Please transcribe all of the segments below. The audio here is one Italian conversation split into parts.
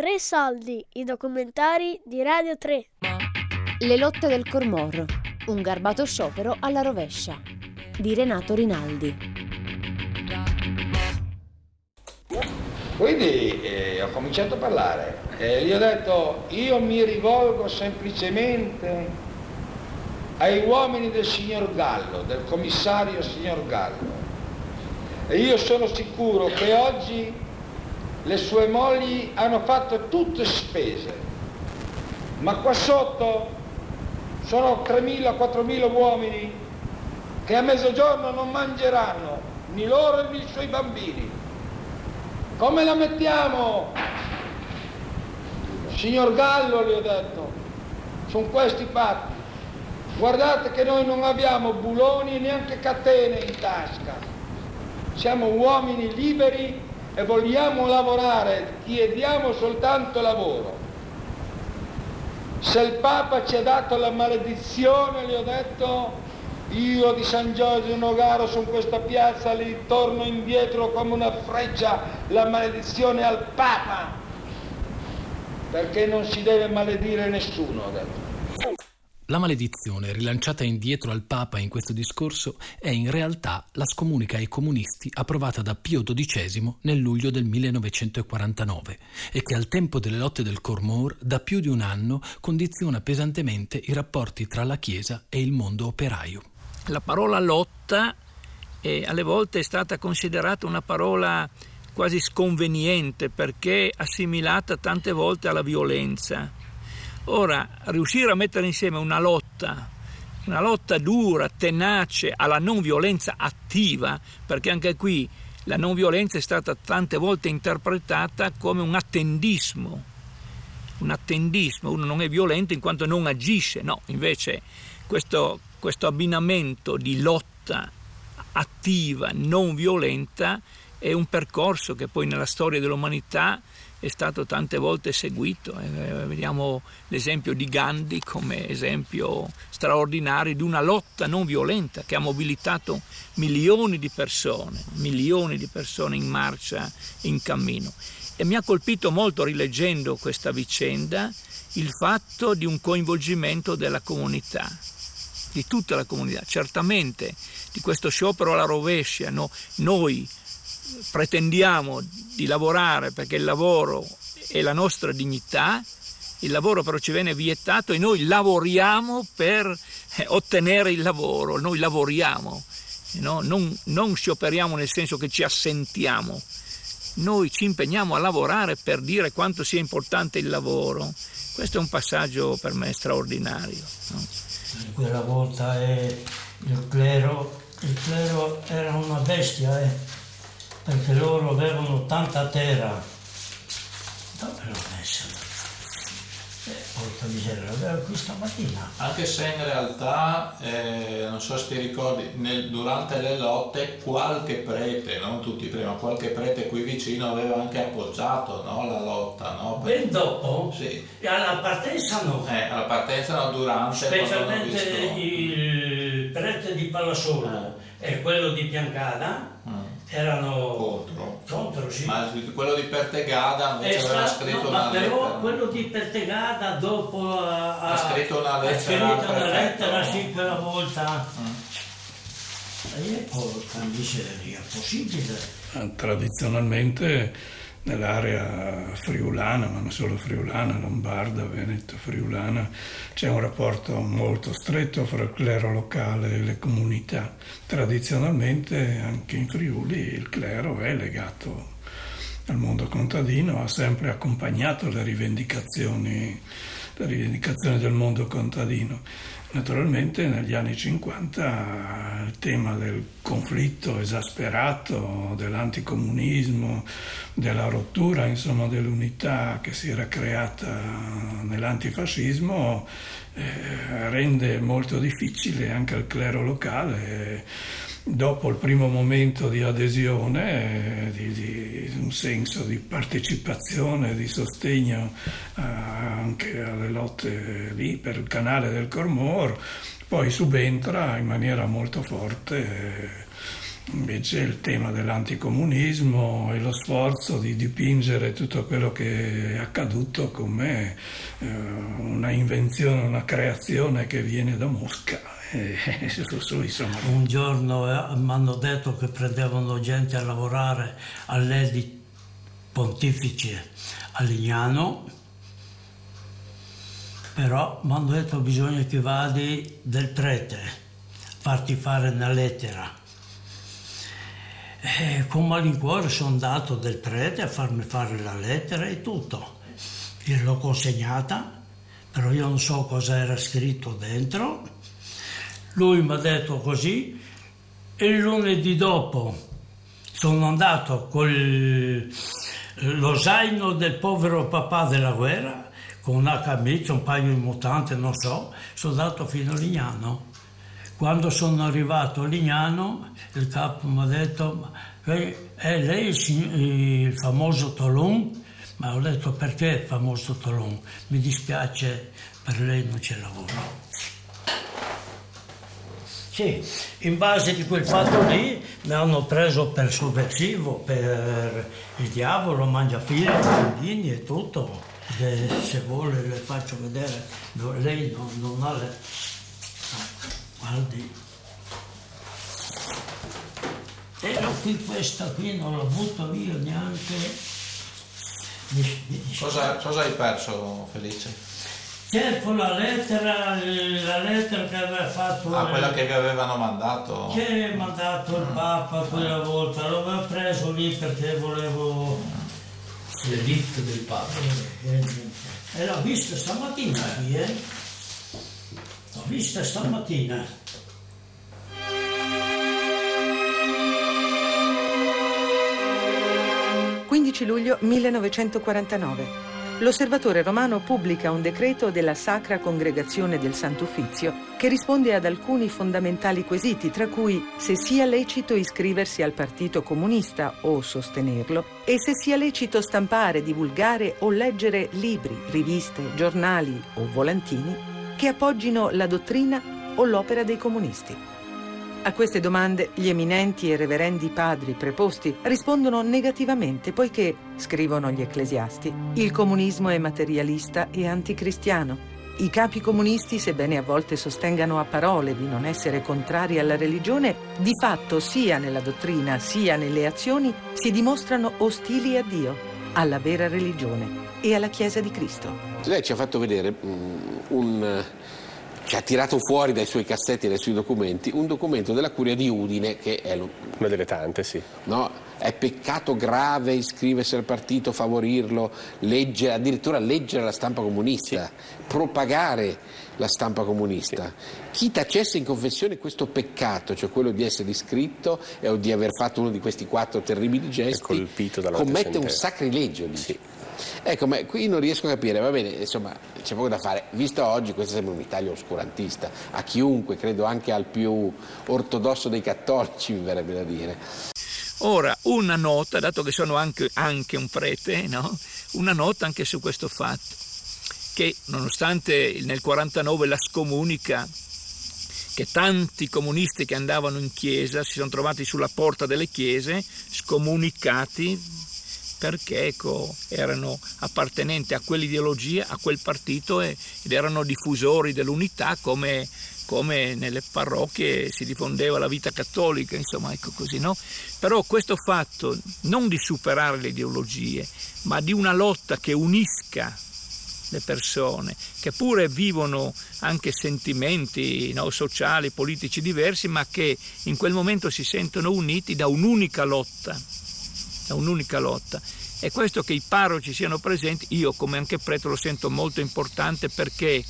Tre soldi, i documentari di Radio 3. Le lotte del Cormor, un garbato sciopero alla rovescia, di Renato Rinaldi. Quindi eh, ho cominciato a parlare e gli ho detto io mi rivolgo semplicemente ai uomini del signor Gallo, del commissario signor Gallo. E io sono sicuro che oggi le sue mogli hanno fatto tutte spese, ma qua sotto sono 3.000-4.000 uomini che a mezzogiorno non mangeranno né loro né i suoi bambini. Come la mettiamo? Signor Gallo, gli ho detto, sono questi fatti. Guardate che noi non abbiamo buloni e neanche catene in tasca. Siamo uomini liberi e vogliamo lavorare, chiediamo soltanto lavoro. Se il Papa ci ha dato la maledizione, gli ho detto, io di San Giorgio Nogaro su questa piazza li torno indietro come una freccia la maledizione al Papa, perché non si deve maledire nessuno, ho detto. La maledizione, rilanciata indietro al Papa in questo discorso, è in realtà la scomunica ai comunisti approvata da Pio XII nel luglio del 1949 e che al tempo delle lotte del Cormor da più di un anno condiziona pesantemente i rapporti tra la Chiesa e il mondo operaio. La parola lotta eh, alle volte è stata considerata una parola quasi sconveniente perché assimilata tante volte alla violenza Ora, riuscire a mettere insieme una lotta, una lotta dura, tenace, alla non violenza attiva, perché anche qui la non violenza è stata tante volte interpretata come un attendismo, un attendismo, uno non è violento in quanto non agisce, no, invece questo, questo abbinamento di lotta attiva, non violenta, è un percorso che poi nella storia dell'umanità è stato tante volte seguito. Eh, vediamo l'esempio di Gandhi come esempio straordinario di una lotta non violenta che ha mobilitato milioni di persone, milioni di persone in marcia, in cammino. E mi ha colpito molto rileggendo questa vicenda il fatto di un coinvolgimento della comunità, di tutta la comunità. Certamente di questo sciopero alla rovescia no, noi pretendiamo di lavorare perché il lavoro è la nostra dignità, il lavoro però ci viene vietato e noi lavoriamo per eh, ottenere il lavoro, noi lavoriamo, no? non, non scioperiamo nel senso che ci assentiamo, noi ci impegniamo a lavorare per dire quanto sia importante il lavoro. Questo è un passaggio per me straordinario. No? Quella volta eh, il, clero, il clero era una bestia. Eh perché loro avevano tanta terra. Dove l'ho messa? Eh, porca miseria, l'avevo qui stamattina. Anche se in realtà, eh, non so se ti ricordi, nel, durante le lotte qualche prete, non tutti prima, qualche prete qui vicino aveva anche appoggiato no, la lotta. No? Per... Ben dopo? Sì. Alla partenza no. Eh, alla partenza no, durante. Specialmente visto... il prete di Pallasolo eh. e quello di Piancada. Erano contro. contro sì. Ma quello di Pertegada invece aveva scritto no, una ma però lettera. quello di Pertegada dopo ha, ha scritto una lettera, scritto una lettera sì per la volta. Mm. E porca miseria, possibile? Tradizionalmente nell'area friulana, ma non solo friulana, lombarda, veneto, friulana, c'è un rapporto molto stretto fra il clero locale e le comunità. Tradizionalmente anche in Friuli il clero è legato al mondo contadino, ha sempre accompagnato le rivendicazioni, le rivendicazioni del mondo contadino. Naturalmente negli anni 50 il tema del conflitto esasperato, dell'anticomunismo, della rottura insomma, dell'unità che si era creata nell'antifascismo eh, rende molto difficile anche al clero locale dopo il primo momento di adesione, di, di un senso di partecipazione, di sostegno eh, anche alle lotte lì per il canale del Cormor, poi subentra in maniera molto forte invece il tema dell'anticomunismo e lo sforzo di dipingere tutto quello che è accaduto come eh, una invenzione, una creazione che viene da Mosca. E, su, Un giorno eh, mi hanno detto che prendevano gente a lavorare all'Edi Pontifice a Lignano, però mi hanno detto bisogna che vadi del prete, farti fare una lettera e eh, con malincuore sono andato del prete a farmi fare la lettera e tutto. Gliel'ho consegnata, però io non so cosa era scritto dentro. Lui mi ha detto così e il lunedì dopo sono andato con lo zaino del povero papà della guerra, con una camicia, un paio di mutante, non so, sono andato fino a Lignano. Quando sono arrivato a Lignano, il capo mi ha detto, è lei il, famoso Tolun? Ma ho detto, perché il famoso Tolun? Mi dispiace, per lei non c'è lavoro. Sì, in base di quel fatto lì mi hanno preso per sovversivo, per il diavolo, mangiafigli, bambini e tutto. Se vuole le faccio vedere, lei non, non ha le guardi. Però qui questa qui non la butto via neanche. Cosa, cosa hai perso Felice? Cerco la lettera, la lettera che aveva fatto. Ah, quella che vi avevano mandato? Che ha mandato il Papa quella volta, l'avevo preso lì perché volevo. L'editto del Papa. E l'ho vista stamattina qui, eh? L'ho vista stamattina. 15 luglio 1949. L'osservatore romano pubblica un decreto della Sacra Congregazione del Sant'Uffizio che risponde ad alcuni fondamentali quesiti, tra cui se sia lecito iscriversi al Partito Comunista o sostenerlo e se sia lecito stampare, divulgare o leggere libri, riviste, giornali o volantini che appoggino la dottrina o l'opera dei comunisti. A queste domande gli eminenti e reverendi padri preposti rispondono negativamente poiché, scrivono gli ecclesiasti, il comunismo è materialista e anticristiano. I capi comunisti, sebbene a volte sostengano a parole di non essere contrari alla religione, di fatto sia nella dottrina sia nelle azioni si dimostrano ostili a Dio, alla vera religione e alla Chiesa di Cristo. Lei ci ha fatto vedere um, un che ha tirato fuori dai suoi cassetti e dai suoi documenti un documento della curia di Udine che è una delle tante, sì. No, è peccato grave iscriversi al partito, favorirlo, leggere, addirittura leggere la stampa comunista, sì. propagare la stampa comunista. Sì. Chi tacesse in confessione questo peccato, cioè quello di essere iscritto o di aver fatto uno di questi quattro terribili gesti, commette un sacrilegio. Dice. Sì. Ecco, ma qui non riesco a capire, va bene, insomma, c'è poco da fare. Visto oggi, questa sembra un'Italia oscurantista, a chiunque, credo anche al più ortodosso dei cattolici, mi verrebbe da dire. Ora, una nota, dato che sono anche, anche un prete, no? una nota anche su questo fatto, che nonostante nel 49 la scomunica, che tanti comunisti che andavano in chiesa si sono trovati sulla porta delle chiese, scomunicati perché ecco, erano appartenenti a quell'ideologia, a quel partito ed erano diffusori dell'unità come, come nelle parrocchie si diffondeva la vita cattolica, insomma, ecco così, no? Però questo fatto non di superare le ideologie, ma di una lotta che unisca le persone, che pure vivono anche sentimenti no, sociali, politici diversi, ma che in quel momento si sentono uniti da un'unica lotta è un'unica lotta. E questo che i parroci siano presenti, io come anche prete lo sento molto importante perché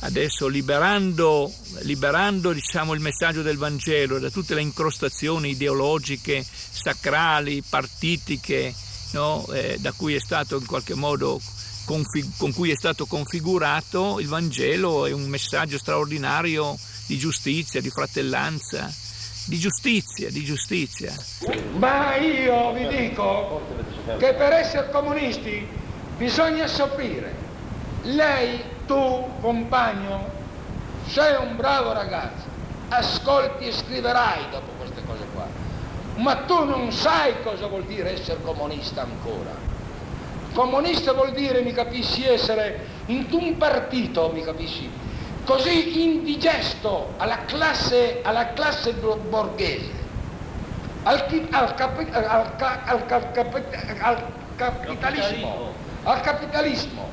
adesso liberando, liberando diciamo, il messaggio del Vangelo da tutte le incrostazioni ideologiche, sacrali, partitiche, no? eh, da cui è stato in qualche modo config- con cui è stato configurato, il Vangelo è un messaggio straordinario di giustizia, di fratellanza di giustizia, di giustizia. Ma io vi dico che per essere comunisti bisogna soffrire. Lei, tu, compagno, sei un bravo ragazzo, ascolti e scriverai dopo queste cose qua. Ma tu non sai cosa vuol dire essere comunista ancora. Comunista vuol dire, mi capisci, essere in un partito, mi capisci, così indigesto alla classe, alla classe borghese, al, al, capi, al, al capitalismo, al capitalismo,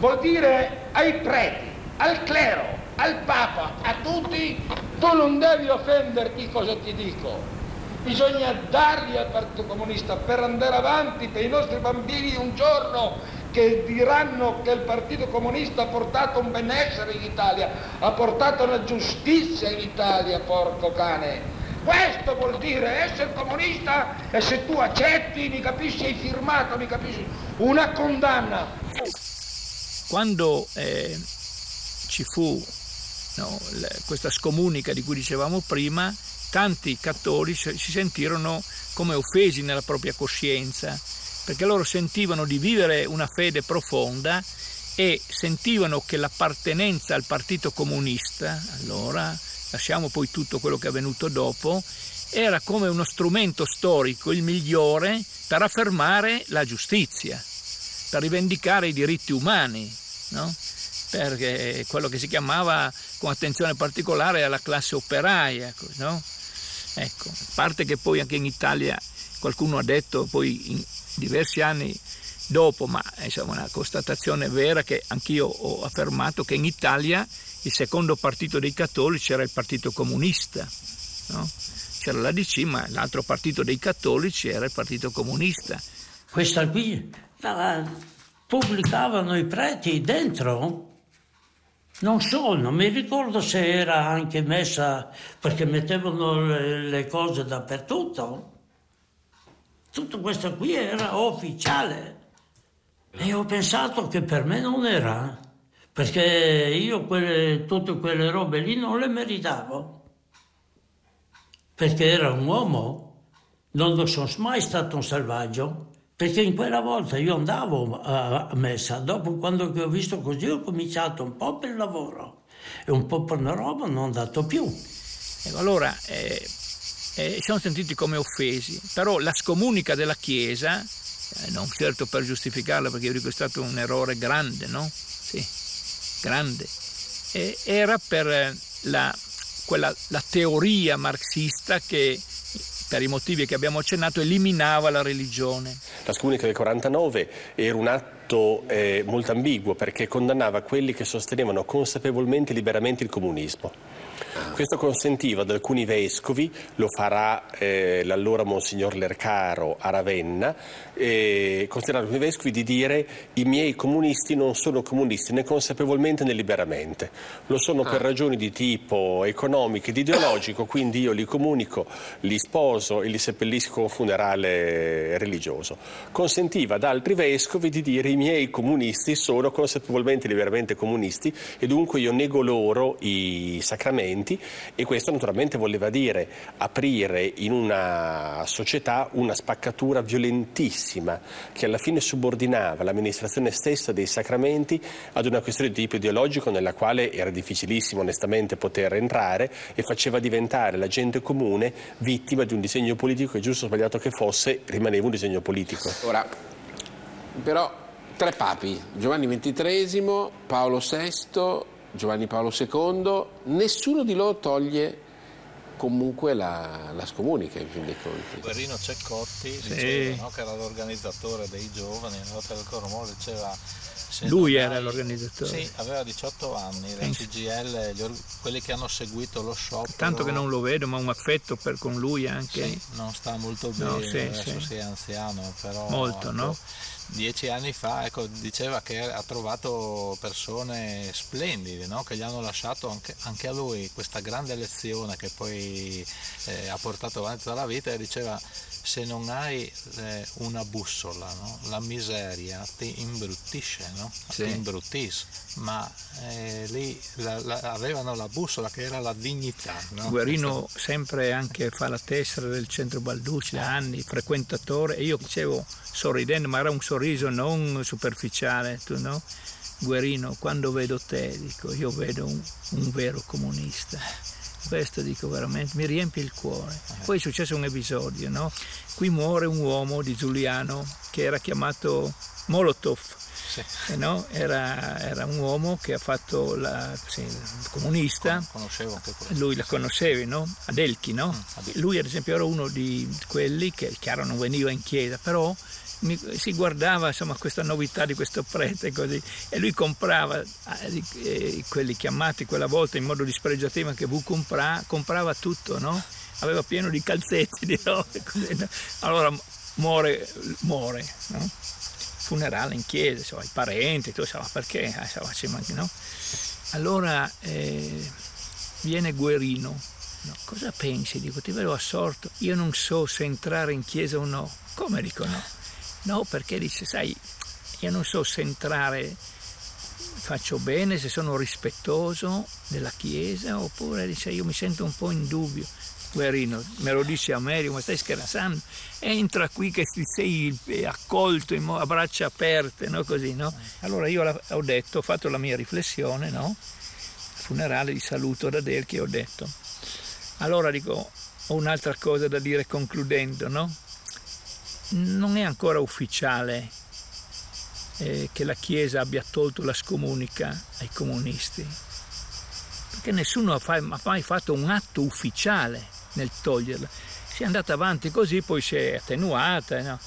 vuol dire ai preti, al clero, al papa, a tutti, tu non devi offenderti cosa ti dico. Bisogna dargli al Partito Comunista per andare avanti per i nostri bambini un giorno che diranno che il Partito Comunista ha portato un benessere in Italia, ha portato la giustizia in Italia, porco cane. Questo vuol dire essere comunista e se tu accetti, mi capisci, hai firmato, mi capisci, una condanna. Quando eh, ci fu no, questa scomunica di cui dicevamo prima, tanti cattolici si sentirono come offesi nella propria coscienza, perché loro sentivano di vivere una fede profonda e sentivano che l'appartenenza al Partito Comunista, allora lasciamo poi tutto quello che è avvenuto dopo, era come uno strumento storico, il migliore per affermare la giustizia, per rivendicare i diritti umani, no? perché quello che si chiamava con attenzione particolare alla classe operaia. No? Ecco, a parte che poi anche in Italia qualcuno ha detto, poi diversi anni dopo, ma insomma, una constatazione vera che anch'io ho affermato che in Italia il secondo partito dei cattolici era il Partito Comunista. No? C'era la DC, ma l'altro partito dei cattolici era il Partito Comunista. Questa qui la pubblicavano i preti dentro. Non so, non mi ricordo se era anche messa perché mettevano le cose dappertutto. Tutto questo qui era ufficiale. E ho pensato che per me non era perché io quelle, tutte quelle robe lì non le meritavo, perché era un uomo, non sono mai stato un selvaggio, perché in quella volta io andavo a messa, dopo quando ho visto così ho cominciato un po' per il lavoro e un po' per la roba non ho andato più. Ecco, allora eh, eh, siamo sentiti come offesi, però la scomunica della Chiesa, eh, non certo per giustificarla perché io dico è stato un errore grande, no? Sì grande, e era per eh, la, quella, la teoria marxista che per i motivi che abbiamo accennato, eliminava la religione. La scomunica del 49 era un atto eh, molto ambiguo perché condannava quelli che sostenevano consapevolmente e liberamente il comunismo. Questo consentiva ad alcuni vescovi, lo farà eh, l'allora Monsignor Lercaro a Ravenna, eh, considerare alcuni vescovi di dire i miei comunisti non sono comunisti né consapevolmente né liberamente, lo sono ah. per ragioni di tipo economico ed ideologico, quindi io li comunico, li sposo e li seppellisco con funerale religioso. Consentiva ad altri vescovi di dire i miei comunisti sono consapevolmente e liberamente comunisti e dunque io nego loro i sacramenti e questo naturalmente voleva dire aprire in una società una spaccatura violentissima che alla fine subordinava l'amministrazione stessa dei sacramenti ad una questione di tipo ideologico nella quale era difficilissimo onestamente poter entrare e faceva diventare la gente comune vittima di un disegno politico che giusto o sbagliato che fosse rimaneva un disegno politico. Ora, però tre papi, Giovanni XXIII, Paolo VI Giovanni Paolo II, nessuno di loro toglie comunque la, la scomunica in fin dei conti. Guerrino Ceccotti sì. diceva no, che era l'organizzatore dei giovani, nella lotta del Coromò diceva lui era hai... l'organizzatore. Sì, aveva 18 anni, la CGL, or... quelli che hanno seguito lo sciopero. Tanto che non lo vedo, ma un affetto per, con lui anche. Sì, non sta molto bene, no, sì, adesso sì. si è anziano, però... Molto, ecco, no? Dieci anni fa ecco, diceva che ha trovato persone splendide no? che gli hanno lasciato anche, anche, a lui questa grande lezione che poi eh, ha portato avanti tutta la vita e diceva se non hai eh, una bussola, no? la miseria ti imbruttisce, no? sì. ti imbruttisce, ma eh, lì la, la, avevano la bussola che era la dignità. No? Guerino sempre anche fa la tessera del centro Balducci da anni, frequentatore, e io dicevo sorridendo, ma era un sorriso non superficiale, tu no? Guerino, quando vedo te, dico, io vedo un, un vero comunista questo dico veramente, mi riempie il cuore. Poi è successo un episodio, no? Qui muore un uomo di Giuliano che era chiamato Molotov. Sì. Eh no? era, era, un uomo che ha fatto la, sì, comunista. Conoscevo anche quello. Lui la conoscevi, no? Adelchi, no? Mm, Lui ad esempio era uno di quelli che chiaro non veniva in chiesa, però mi, si guardava insomma questa novità di questo prete così e lui comprava eh, eh, quelli chiamati quella volta in modo dispregiativo anche V compra, comprava tutto no? aveva pieno di calzetti di robe così, no? allora muore, muore no? funerale in chiesa insomma, i parenti tu insomma, perché insomma, no? allora eh, viene Guerino no? cosa pensi? dico ti vedo assorto io non so se entrare in chiesa o no come dico no No, perché dice, sai, io non so se entrare faccio bene, se sono rispettoso della Chiesa, oppure dice io mi sento un po' in dubbio. Guerrino, me lo dice a me, ma stai scherzando? Entra qui che sei accolto a braccia aperte, no? Così, no? Allora io ho detto, ho fatto la mia riflessione, no? Funerale di saluto da Delchi, ho detto. Allora dico, ho un'altra cosa da dire concludendo, no? Non è ancora ufficiale eh, che la Chiesa abbia tolto la scomunica ai comunisti, perché nessuno ha mai fatto un atto ufficiale nel toglierla. Si è andata avanti così, poi si è attenuata, no?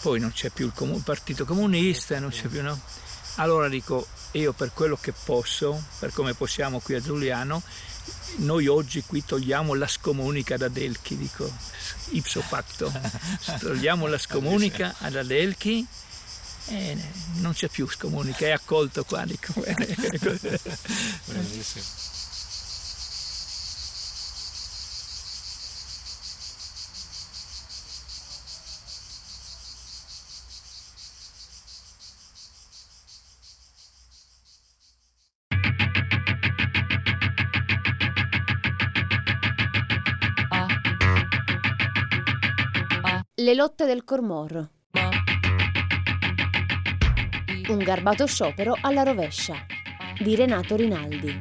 poi non c'è più il, com- il Partito Comunista, più, no? Allora dico, io per quello che posso, per come possiamo qui a Giuliano, noi oggi qui togliamo la scomunica da Delchi, dico, ipso facto, togliamo la scomunica ad Adelchi e non c'è più scomunica, è accolto qua, dico. Bellissimo. Le lotte del Cormorro. Un garbato sciopero alla rovescia di Renato Rinaldi.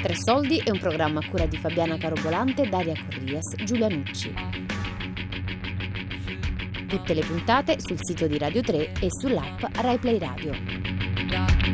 Tre soldi è un programma a cura di Fabiana Carobolante, Daria Corrias, Giulia Nucci. Tutte le puntate sul sito di Radio 3 e sull'app RaiPlay Radio.